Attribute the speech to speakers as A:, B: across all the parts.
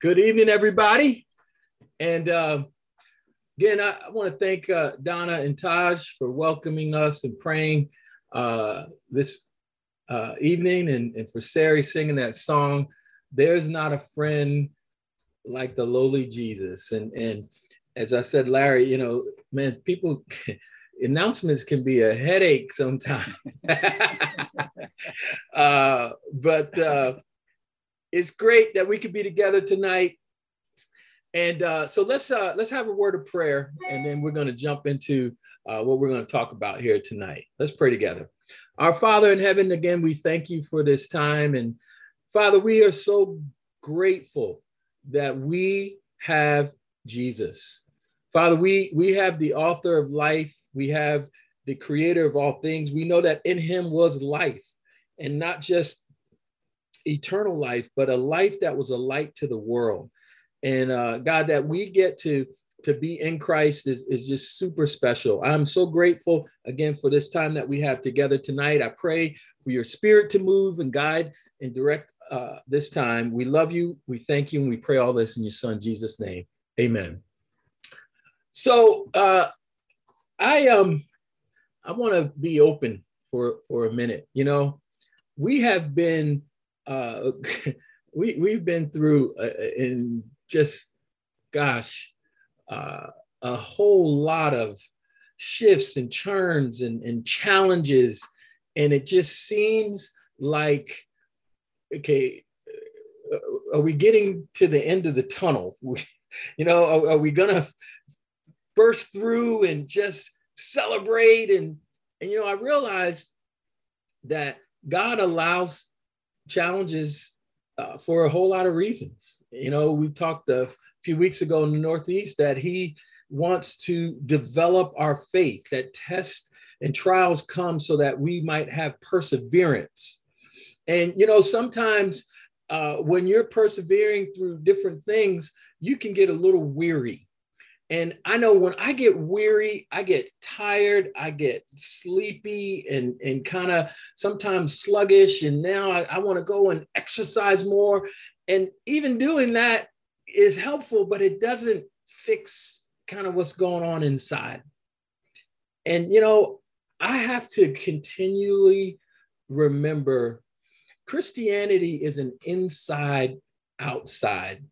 A: Good evening, everybody. And uh, again, I, I want to thank uh, Donna and Taj for welcoming us and praying uh, this uh, evening, and, and for Sari singing that song. There's not a friend like the lowly Jesus. And and as I said, Larry, you know, man, people announcements can be a headache sometimes. uh, but uh, it's great that we could be together tonight. And uh, so let's uh, let's have a word of prayer, and then we're going to jump into uh, what we're going to talk about here tonight. Let's pray together. Our Father in heaven, again, we thank you for this time, and Father, we are so grateful that we have Jesus. Father, we we have the author of life. We have the creator of all things. We know that in him was life, and not just eternal life, but a life that was a light to the world. And uh, God, that we get to to be in Christ is, is just super special. I'm so grateful again for this time that we have together tonight. I pray for your spirit to move and guide and direct uh, this time. We love you. We thank you. And we pray all this in your son, Jesus' name. Amen. So uh, I um I want to be open for for a minute. You know, we have been uh, we we've been through uh, in just gosh uh, a whole lot of shifts and churns and, and challenges, and it just seems like okay, uh, are we getting to the end of the tunnel? you know, are, are we gonna burst through and just celebrate and and you know i realized that god allows challenges uh, for a whole lot of reasons. You know, we talked a few weeks ago in the Northeast that he wants to develop our faith, that tests and trials come so that we might have perseverance. And, you know, sometimes uh, when you're persevering through different things, you can get a little weary. And I know when I get weary, I get tired, I get sleepy and, and kind of sometimes sluggish. And now I, I want to go and exercise more. And even doing that is helpful, but it doesn't fix kind of what's going on inside. And, you know, I have to continually remember Christianity is an inside outside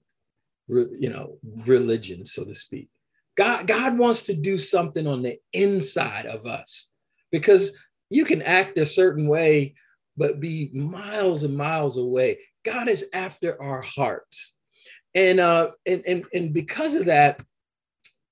A: you know religion so to speak God, God wants to do something on the inside of us because you can act a certain way, but be miles and miles away. God is after our hearts. And uh, and, and, and because of that,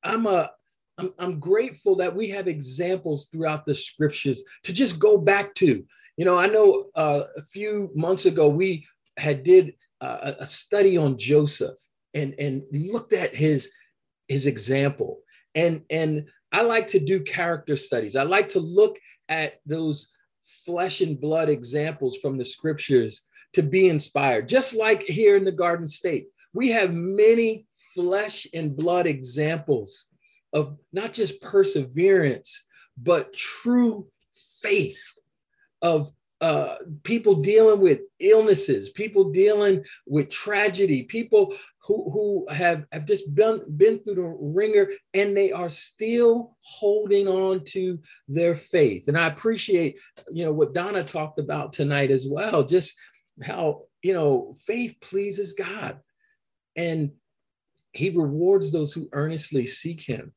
A: I'm a I'm, I'm grateful that we have examples throughout the scriptures to just go back to. You know, I know uh, a few months ago we had did uh, a study on Joseph and and looked at his his example. And, and I like to do character studies. I like to look at those flesh and blood examples from the scriptures to be inspired. Just like here in the Garden State, we have many flesh and blood examples of not just perseverance, but true faith of uh, people dealing with illnesses, people dealing with tragedy, people who, who have, have just been, been through the wringer and they are still holding on to their faith. And I appreciate, you know, what Donna talked about tonight as well, just how, you know, faith pleases God and he rewards those who earnestly seek him.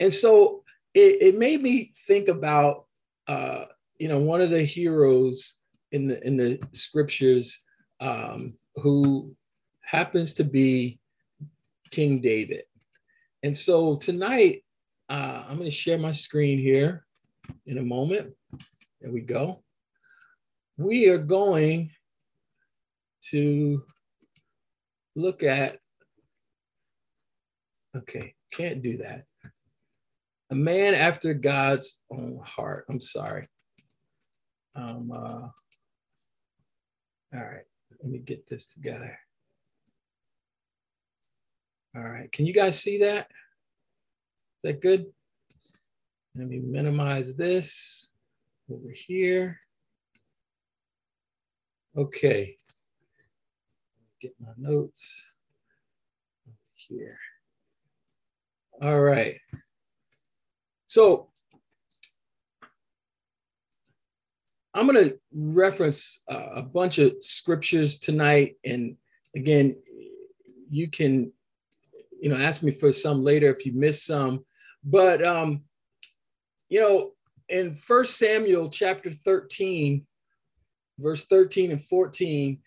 A: And so it, it made me think about, uh, you know, one of the heroes in the, in the scriptures um, who happens to be King David. And so tonight, uh, I'm going to share my screen here in a moment. There we go. We are going to look at, okay, can't do that. A man after God's own heart. I'm sorry. Um, uh, all right, let me get this together. All right, can you guys see that? Is that good? Let me minimize this over here. Okay, get my notes. here. All right. So I'm going to reference uh, a bunch of scriptures tonight. And again, you can, you know, ask me for some later if you miss some. But, um, you know, in First Samuel chapter 13, verse 13 and 14,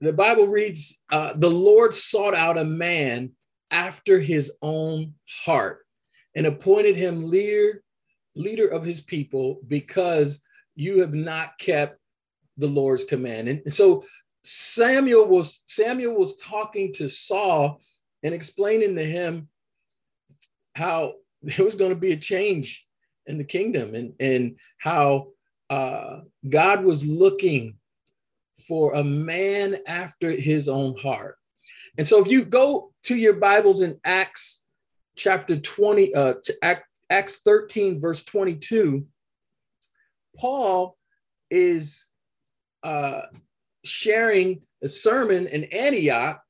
A: the Bible reads, uh, The Lord sought out a man after his own heart and appointed him leader, leader of his people because you have not kept the Lord's command. And so Samuel was Samuel was talking to Saul and explaining to him how there was going to be a change in the kingdom and, and how uh, God was looking for a man after his own heart. And so if you go to your Bibles in Acts chapter 20, uh, Acts 13, verse 22, Paul is uh, sharing a sermon in Antioch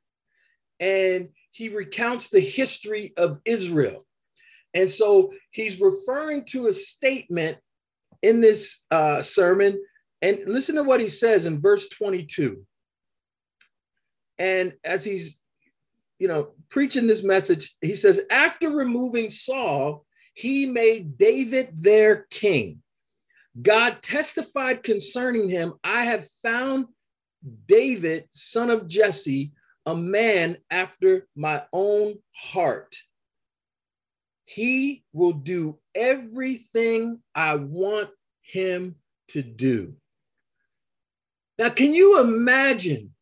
A: and he recounts the history of Israel. And so he's referring to a statement in this uh, sermon. And listen to what he says in verse 22. And as he's, you know, preaching this message, he says, after removing Saul, he made David their king God testified concerning him, I have found David, son of Jesse, a man after my own heart. He will do everything I want him to do. Now, can you imagine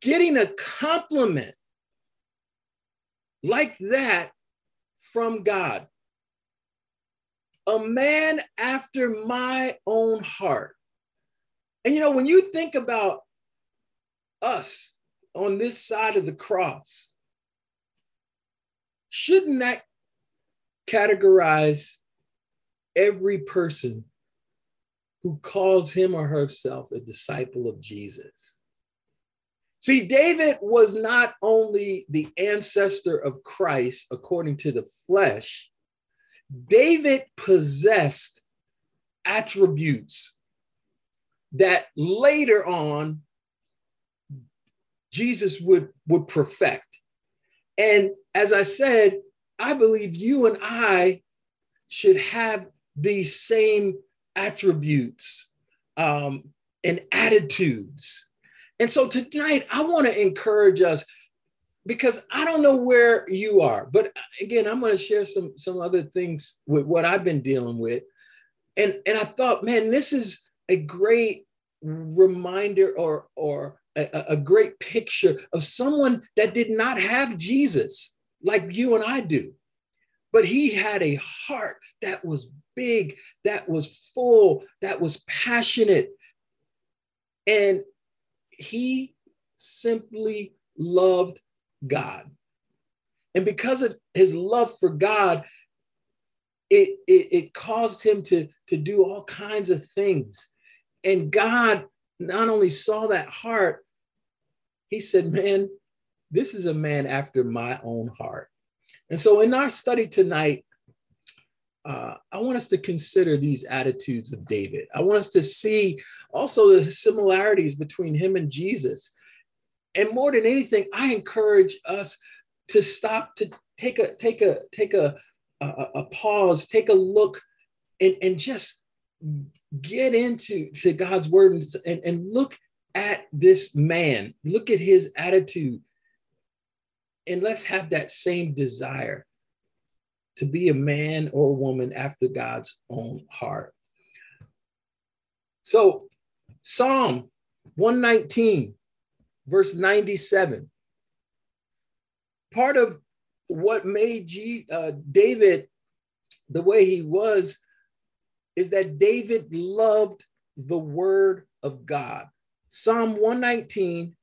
A: getting a compliment like that from God? A man after my own heart. And you know, when you think about us on this side of the cross, shouldn't that categorize every person who calls him or herself a disciple of Jesus? See, David was not only the ancestor of Christ according to the flesh, David possessed attributes that later on Jesus would, would perfect. And as I said, I believe you and I should have these same attributes um, and attitudes. And so tonight, I want to encourage us because I don't know where you are, but again, I'm going to share some some other things with what I've been dealing with, and and I thought, man, this is a great reminder or or a, a great picture of someone that did not have Jesus like you and I do, but he had a heart that was big, that was full, that was passionate, and he simply loved God. And because of his love for God, it, it, it caused him to, to do all kinds of things. And God not only saw that heart, he said, Man, this is a man after my own heart. And so in our study tonight, uh, I want us to consider these attitudes of David. I want us to see also the similarities between him and Jesus and more than anything, I encourage us to stop to take a take a take a a, a pause, take a look, and, and just get into to God's word and, and, and look at this man, look at his attitude, and let's have that same desire to be a man or a woman after God's own heart. So, Psalm 119 verse 97. Part of what made G, uh, David the way he was is that David loved the word of God. Psalm 119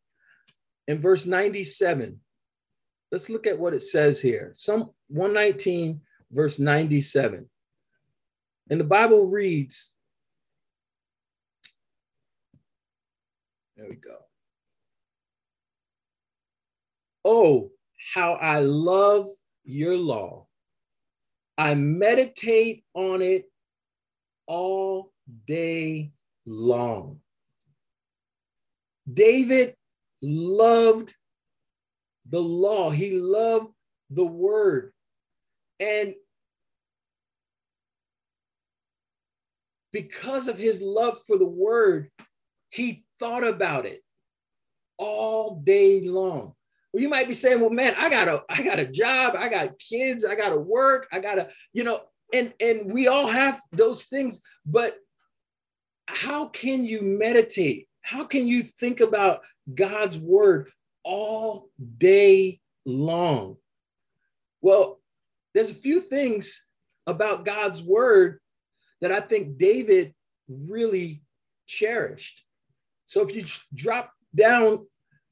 A: and verse 97. Let's look at what it says here. Psalm 119, verse 97. And the Bible reads, there we go. Oh, how I love your law. I meditate on it all day long. David loved the law, he loved the word. And because of his love for the word, he thought about it all day long. Well, you might be saying, well, man, I got a I got a job, I got kids, I gotta work, I gotta, you know, and and we all have those things, but how can you meditate? How can you think about God's word all day long? Well, there's a few things about God's word that I think David really cherished. So if you drop down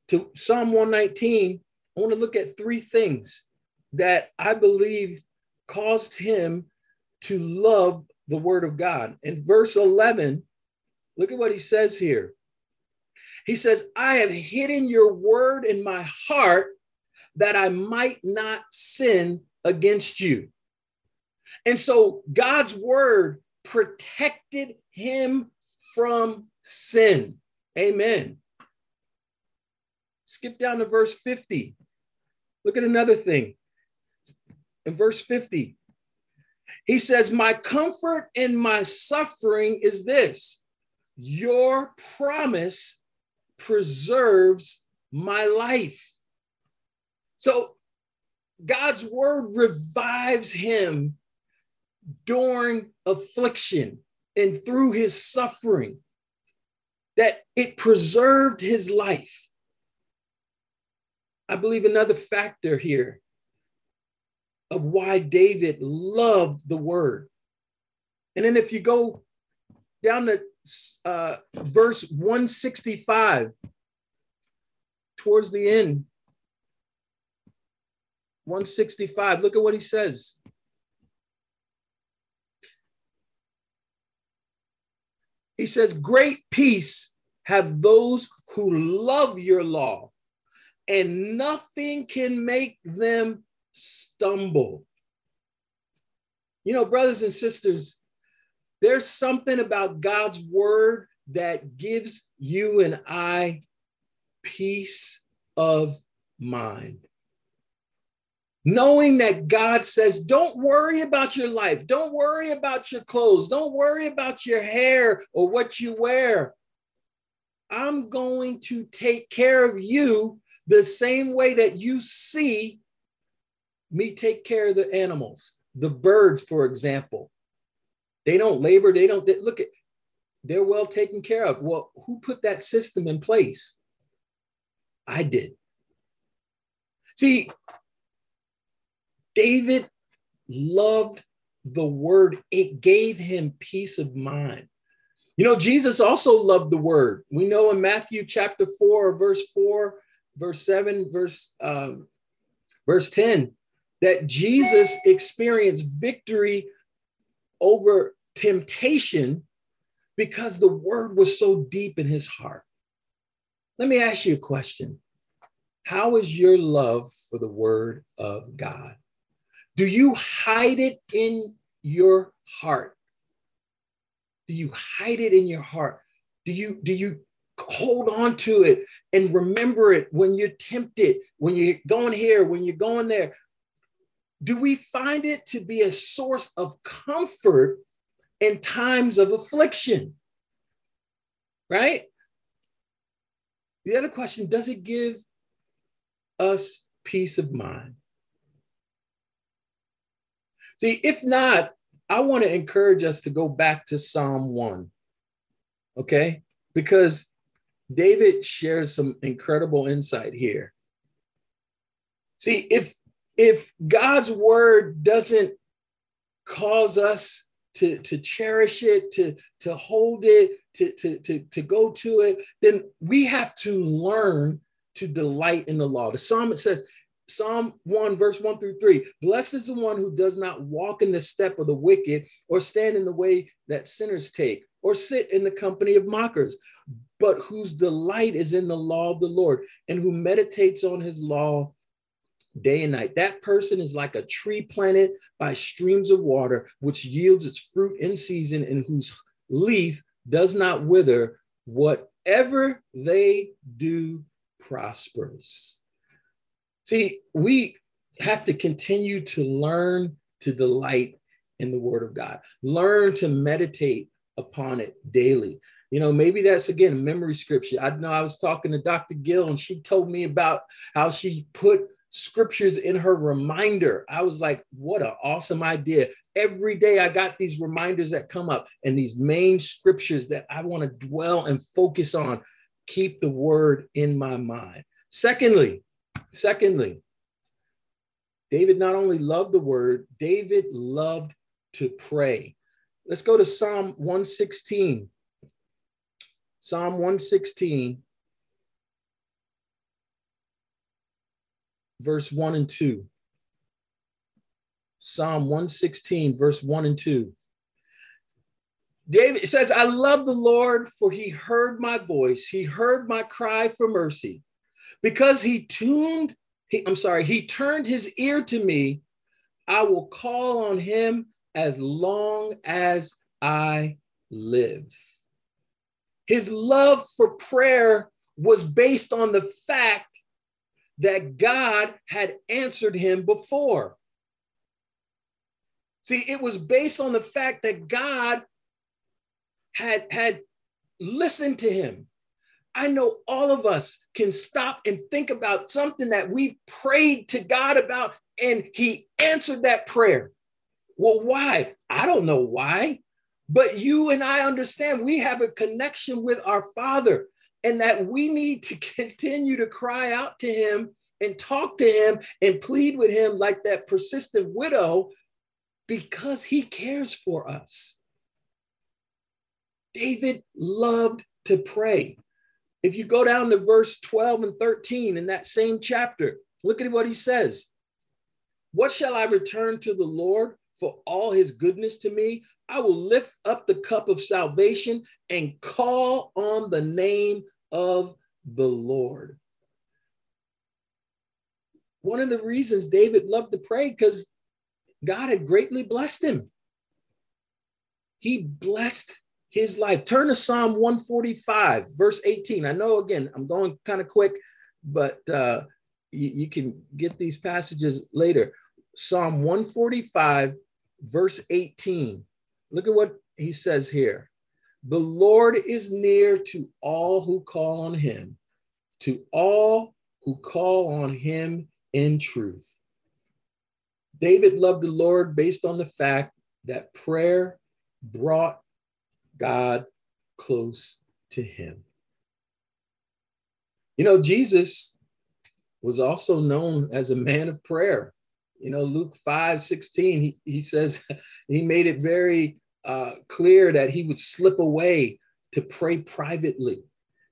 A: to Psalm 119, I want to look at three things that I believe caused him to love the word of God. In verse 11, look at what he says here. He says, I have hidden your word in my heart that I might not sin against you. And so God's word protected him from sin. Amen. Skip down to verse 50. Look at another thing. In verse 50, he says, My comfort in my suffering is this your promise preserves my life. So God's word revives him during affliction and through his suffering, that it preserved his life. I believe another factor here of why David loved the word. And then if you go down to uh, verse 165, towards the end, 165, look at what he says. He says, Great peace have those who love your law, and nothing can make them stumble. You know, brothers and sisters, there's something about God's word that gives you and I peace of mind knowing that God says, don't worry about your life. Don't worry about your clothes. Don't worry about your hair or what you wear. I'm going to take care of you the same way that you see me take care of the animals, the birds, for example. They don't labor, they don't they, look at, they're well taken care of. Well, who put that system in place? I did. See, David loved the word, it gave him peace of mind. You know, Jesus also loved the word. We know in Matthew chapter 4, verse 4, verse 7, verse, um, verse 10, that Jesus experienced victory over temptation because the word was so deep in his heart. Let me ask you a question How is your love for the word of God? Do you hide it in your heart? Do you hide it in your heart? Do you do you hold on to it and remember it when you're tempted, when you're going here, when you're going there? Do we find it to be a source of comfort in times of affliction? Right? The other question does it give us peace of mind? See, if not, I want to encourage us to go back to Psalm 1. Okay? Because David shares some incredible insight here. See, if if God's word doesn't cause us to, to cherish it, to, to hold it, to, to, to, to go to it, then we have to learn to delight in the law. The psalmist says, Psalm 1, verse 1 through 3 Blessed is the one who does not walk in the step of the wicked, or stand in the way that sinners take, or sit in the company of mockers, but whose delight is in the law of the Lord, and who meditates on his law day and night. That person is like a tree planted by streams of water, which yields its fruit in season and whose leaf does not wither. Whatever they do prospers. See, we have to continue to learn to delight in the Word of God, learn to meditate upon it daily. You know, maybe that's again memory scripture. I know I was talking to Dr. Gill and she told me about how she put scriptures in her reminder. I was like, what an awesome idea. Every day I got these reminders that come up and these main scriptures that I want to dwell and focus on. Keep the word in my mind. Secondly, secondly, David not only loved the word, David loved to pray. Let's go to Psalm 116. Psalm 116, verse 1 and 2. Psalm 116, verse 1 and 2. David says, I love the Lord, for he heard my voice. He heard my cry for mercy. Because he tuned, he, I'm sorry, he turned his ear to me. I will call on him as long as I live. His love for prayer was based on the fact that God had answered him before. See, it was based on the fact that God had, had listened to him. I know all of us can stop and think about something that we prayed to God about, and he answered that prayer. Well, why? I don't know why, but you and I understand we have a connection with our Father and that we need to continue to cry out to him and talk to him and plead with him like that persistent widow because he cares for us. David loved to pray. If you go down to verse 12 and 13 in that same chapter, look at what he says. What shall I return to the Lord for all his goodness to me? I will lift up the cup of salvation and call on the name of the Lord. One of the reasons David loved to pray because God had greatly blessed him. He blessed his life. Turn to Psalm 145, verse 18. I know, again, I'm going kind of quick, but uh, you, you can get these passages later. Psalm 145, verse 18. Look at what he says here. The Lord is near to all who call on him, to all who call on him in truth. David loved the Lord based on the fact that prayer brought God close to him. You know, Jesus was also known as a man of prayer. You know, Luke 5 16, he, he says he made it very uh, clear that he would slip away to pray privately.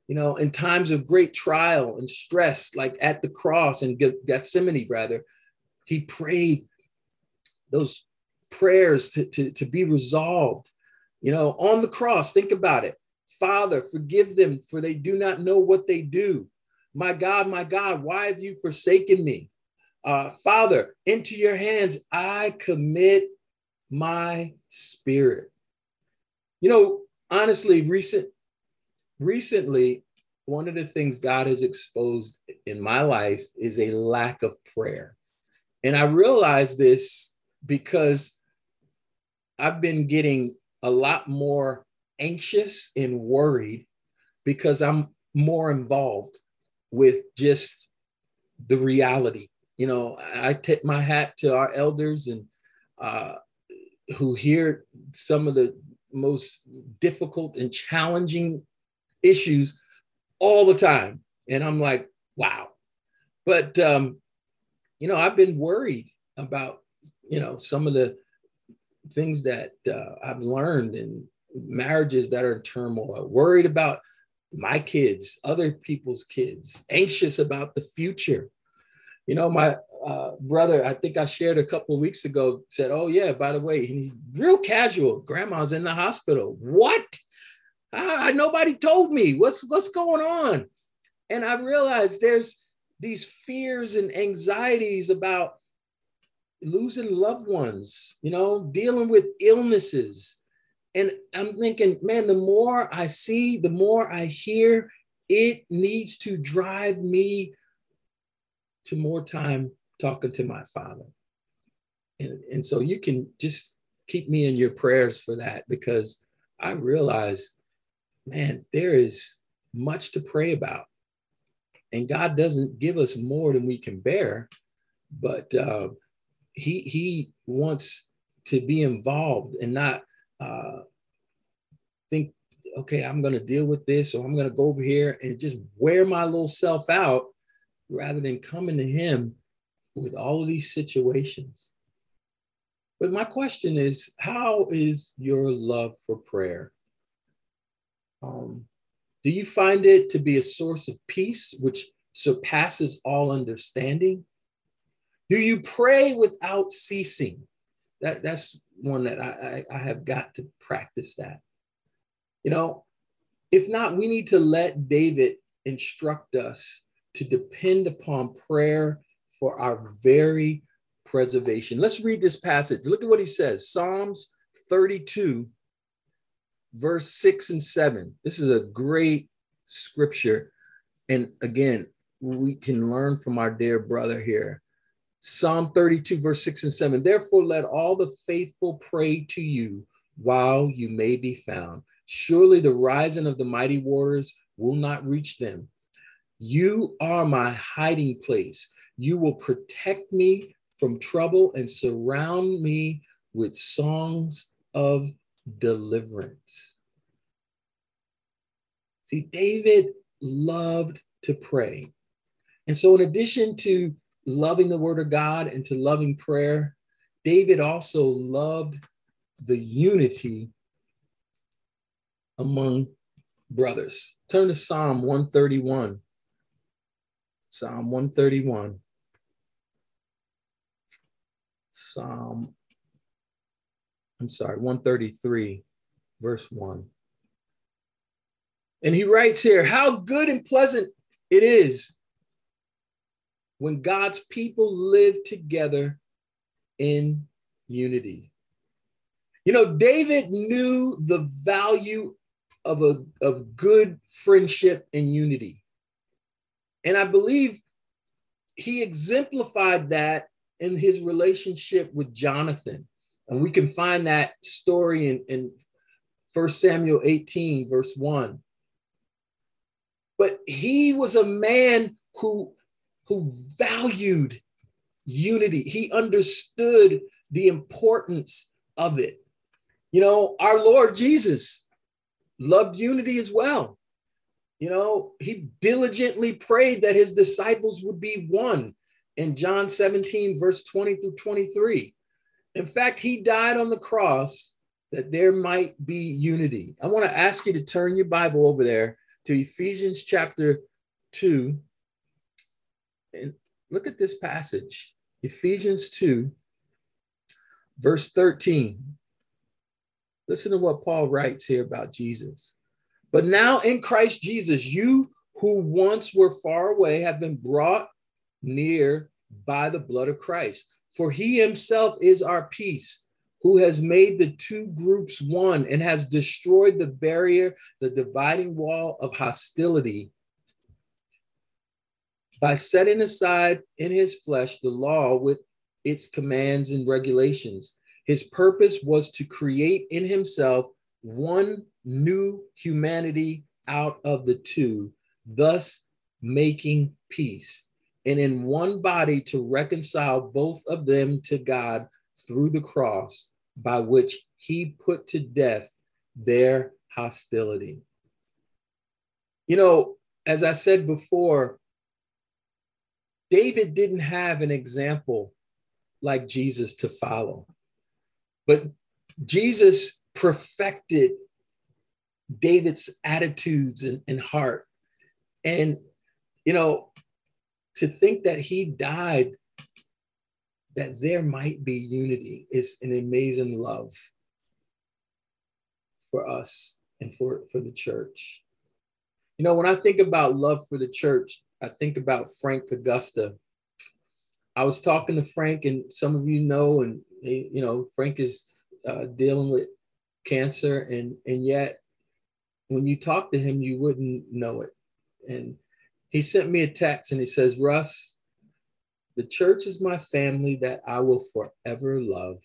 A: You know, in times of great trial and stress, like at the cross and Gethsemane, rather, he prayed those prayers to, to, to be resolved. You know, on the cross, think about it. Father, forgive them, for they do not know what they do. My God, my God, why have you forsaken me? Uh, Father, into your hands I commit my spirit. You know, honestly, recent recently, one of the things God has exposed in my life is a lack of prayer. And I realize this because I've been getting a lot more anxious and worried because I'm more involved with just the reality. You know, I tip my hat to our elders and uh, who hear some of the most difficult and challenging issues all the time. And I'm like, wow. But, um, you know, I've been worried about, you know, some of the things that uh, I've learned in marriages that are in turmoil, worried about my kids, other people's kids, anxious about the future. You know, my uh, brother, I think I shared a couple of weeks ago, said, "Oh yeah, by the way, he's real casual. Grandma's in the hospital. What? Ah, nobody told me. What's what's going on?" And I realized there's these fears and anxieties about losing loved ones, you know, dealing with illnesses. And I'm thinking, man, the more I see, the more I hear, it needs to drive me to more time talking to my father. And, and so you can just keep me in your prayers for that because I realize, man, there is much to pray about. And God doesn't give us more than we can bear, but uh, he, he wants to be involved and not uh, think, okay, I'm going to deal with this or I'm going to go over here and just wear my little self out rather than coming to Him with all of these situations. But my question is how is your love for prayer? Um, do you find it to be a source of peace which surpasses all understanding? Do you pray without ceasing? That, that's one that I, I, I have got to practice that. You know, if not, we need to let David instruct us to depend upon prayer for our very preservation. Let's read this passage. Look at what he says Psalms 32, verse 6 and 7. This is a great scripture. And again, we can learn from our dear brother here. Psalm 32, verse 6 and 7. Therefore, let all the faithful pray to you while you may be found. Surely the rising of the mighty waters will not reach them. You are my hiding place. You will protect me from trouble and surround me with songs of deliverance. See, David loved to pray. And so, in addition to loving the word of God and to loving prayer, David also loved the unity among brothers. Turn to Psalm 131. Psalm 131. Psalm, I'm sorry, 133, verse 1. And he writes here, How good and pleasant it is when God's people live together in unity. You know, David knew the value of a of good friendship and unity. And I believe he exemplified that in his relationship with Jonathan. And we can find that story in, in 1 Samuel 18, verse 1. But he was a man who, who valued unity. He understood the importance of it. You know, our Lord Jesus loved unity as well. You know, he diligently prayed that his disciples would be one in John 17, verse 20 through 23. In fact, he died on the cross that there might be unity. I want to ask you to turn your Bible over there to Ephesians chapter 2 and look at this passage. Ephesians 2, verse 13. Listen to what Paul writes here about Jesus. But now in Christ Jesus, you who once were far away have been brought near by the blood of Christ. For he himself is our peace, who has made the two groups one and has destroyed the barrier, the dividing wall of hostility by setting aside in his flesh the law with its commands and regulations. His purpose was to create in himself one new humanity out of the two, thus making peace, and in one body to reconcile both of them to God through the cross, by which he put to death their hostility. You know, as I said before, David didn't have an example like Jesus to follow, but Jesus perfected David's attitudes and, and heart. And, you know, to think that he died, that there might be unity is an amazing love for us and for, for the church. You know, when I think about love for the church, I think about Frank Augusta. I was talking to Frank, and some of you know, and you know, Frank is uh, dealing with cancer, and and yet when you talk to him, you wouldn't know it. And he sent me a text, and he says, "Russ, the church is my family that I will forever love.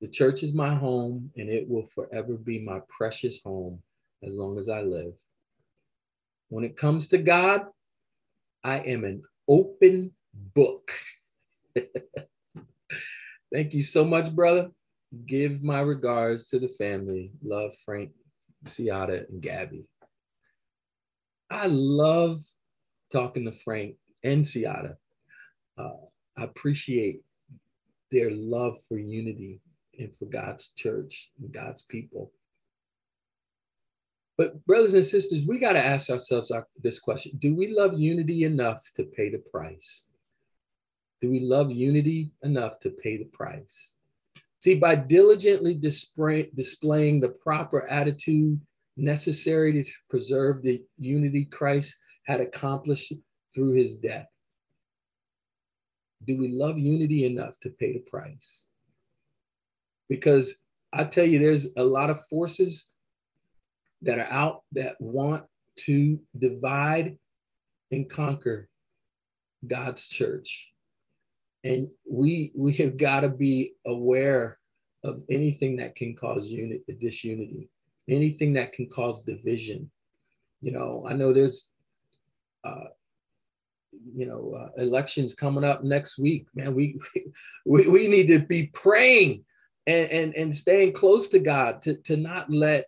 A: The church is my home, and it will forever be my precious home as long as I live. When it comes to God, I am an open book. Thank you so much, brother. Give my regards to the family. Love Frank, Ciata, and Gabby. I love talking to Frank and Ciata. Uh, I appreciate their love for unity and for God's church and God's people. But, brothers and sisters, we got to ask ourselves our, this question Do we love unity enough to pay the price? Do we love unity enough to pay the price? See, by diligently display, displaying the proper attitude necessary to preserve the unity Christ had accomplished through his death, do we love unity enough to pay the price? Because I tell you, there's a lot of forces that are out that want to divide and conquer God's church. And we we have got to be aware of anything that can cause unit disunity, anything that can cause division. You know, I know there's uh, you know uh, elections coming up next week man we, we we need to be praying and and, and staying close to god to, to not let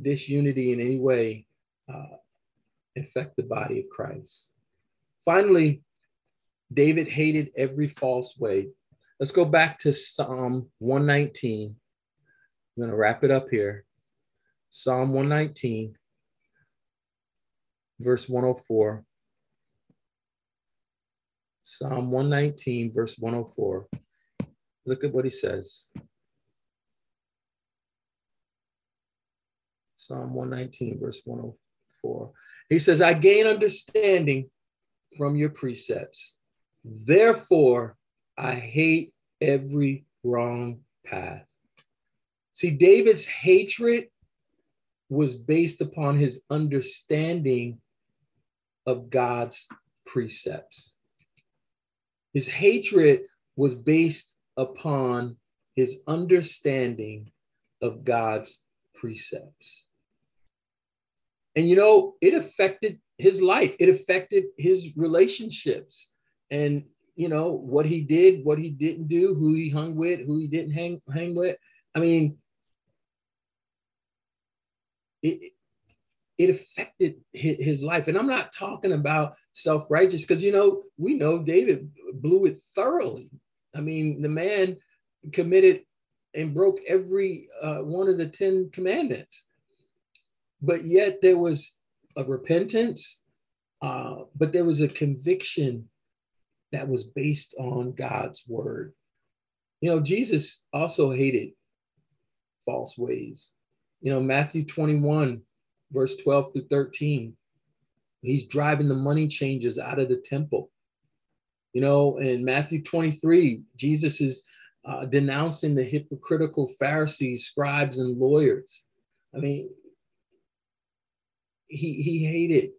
A: disunity in any way uh, affect the body of christ finally david hated every false way let's go back to psalm 119 i'm going to wrap it up here psalm 119 verse 104 Psalm 119, verse 104. Look at what he says. Psalm 119, verse 104. He says, I gain understanding from your precepts. Therefore, I hate every wrong path. See, David's hatred was based upon his understanding of God's precepts. His hatred was based upon his understanding of God's precepts. And you know, it affected his life, it affected his relationships and you know what he did, what he didn't do, who he hung with, who he didn't hang hang with. I mean, it it affected his life. And I'm not talking about self righteous because, you know, we know David blew it thoroughly. I mean, the man committed and broke every uh, one of the 10 commandments. But yet there was a repentance, uh, but there was a conviction that was based on God's word. You know, Jesus also hated false ways. You know, Matthew 21 verse 12 through 13. He's driving the money changers out of the temple. You know, in Matthew 23, Jesus is uh, denouncing the hypocritical Pharisees, scribes, and lawyers. I mean, he, he hated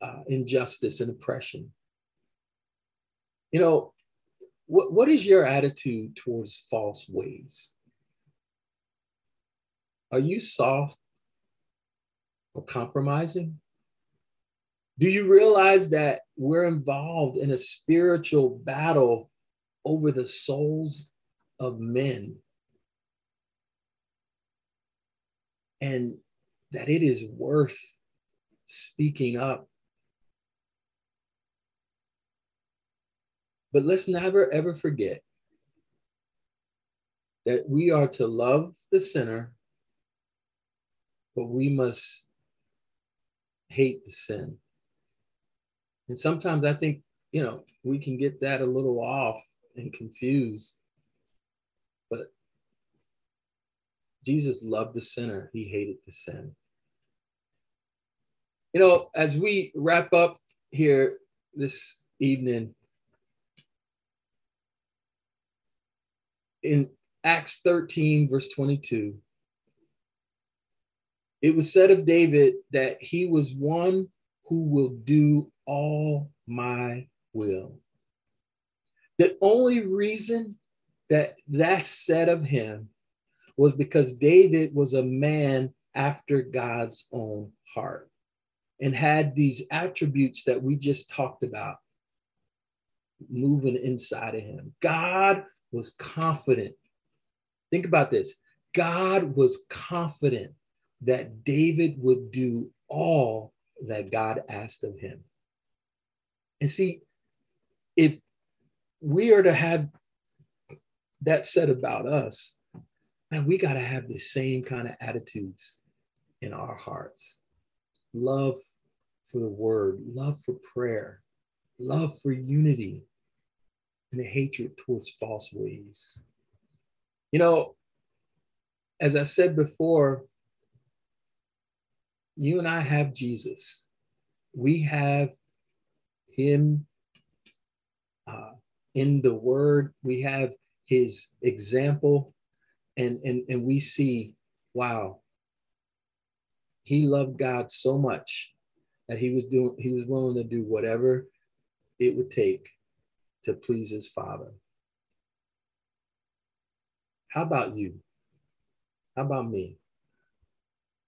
A: uh, injustice and oppression. You know, what, what is your attitude towards false ways? Are you soft or compromising? Do you realize that we're involved in a spiritual battle over the souls of men? And that it is worth speaking up. But let's never ever forget that we are to love the sinner, but we must hate the sin. And sometimes I think, you know, we can get that a little off and confused. But Jesus loved the sinner, he hated the sin. You know, as we wrap up here this evening in Acts 13, verse 22, it was said of David that he was one who will do all my will. The only reason that that's said of him was because David was a man after God's own heart and had these attributes that we just talked about moving inside of him. God was confident. Think about this God was confident that David would do all that God asked of him. And see, if we are to have that said about us, man, we got to have the same kind of attitudes in our hearts love for the word, love for prayer, love for unity, and hatred towards false ways. You know, as I said before, you and I have Jesus. We have him uh, in the word. We have his example. And, and, and we see, wow, he loved God so much that he was doing, he was willing to do whatever it would take to please his father. How about you? How about me?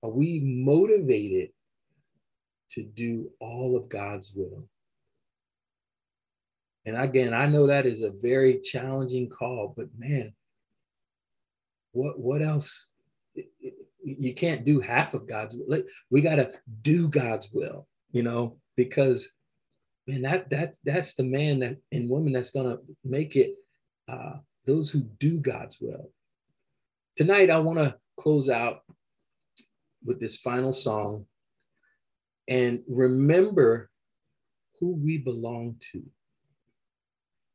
A: Are we motivated to do all of God's will? And again, I know that is a very challenging call, but man, what what else? You can't do half of God's will. We got to do God's will, you know, because man, that that that's the man that and woman that's gonna make it. Uh, those who do God's will. Tonight, I want to close out with this final song and remember who we belong to.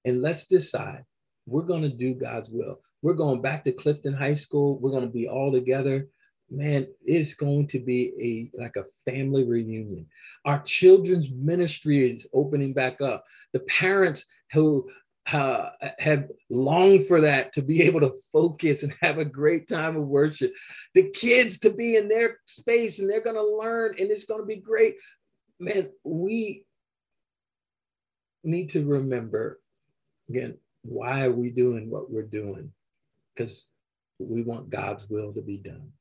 A: And let's decide we're going to do God's will. We're going back to Clifton High School. We're going to be all together. Man, it's going to be a like a family reunion. Our children's ministry is opening back up. The parents who uh, have longed for that to be able to focus and have a great time of worship. The kids to be in their space and they're going to learn and it's going to be great. Man, we need to remember again why are we doing what we're doing? Because we want God's will to be done.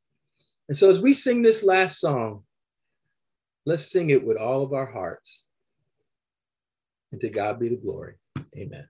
A: And so as we sing this last song, let's sing it with all of our hearts. And to God be the glory. Amen.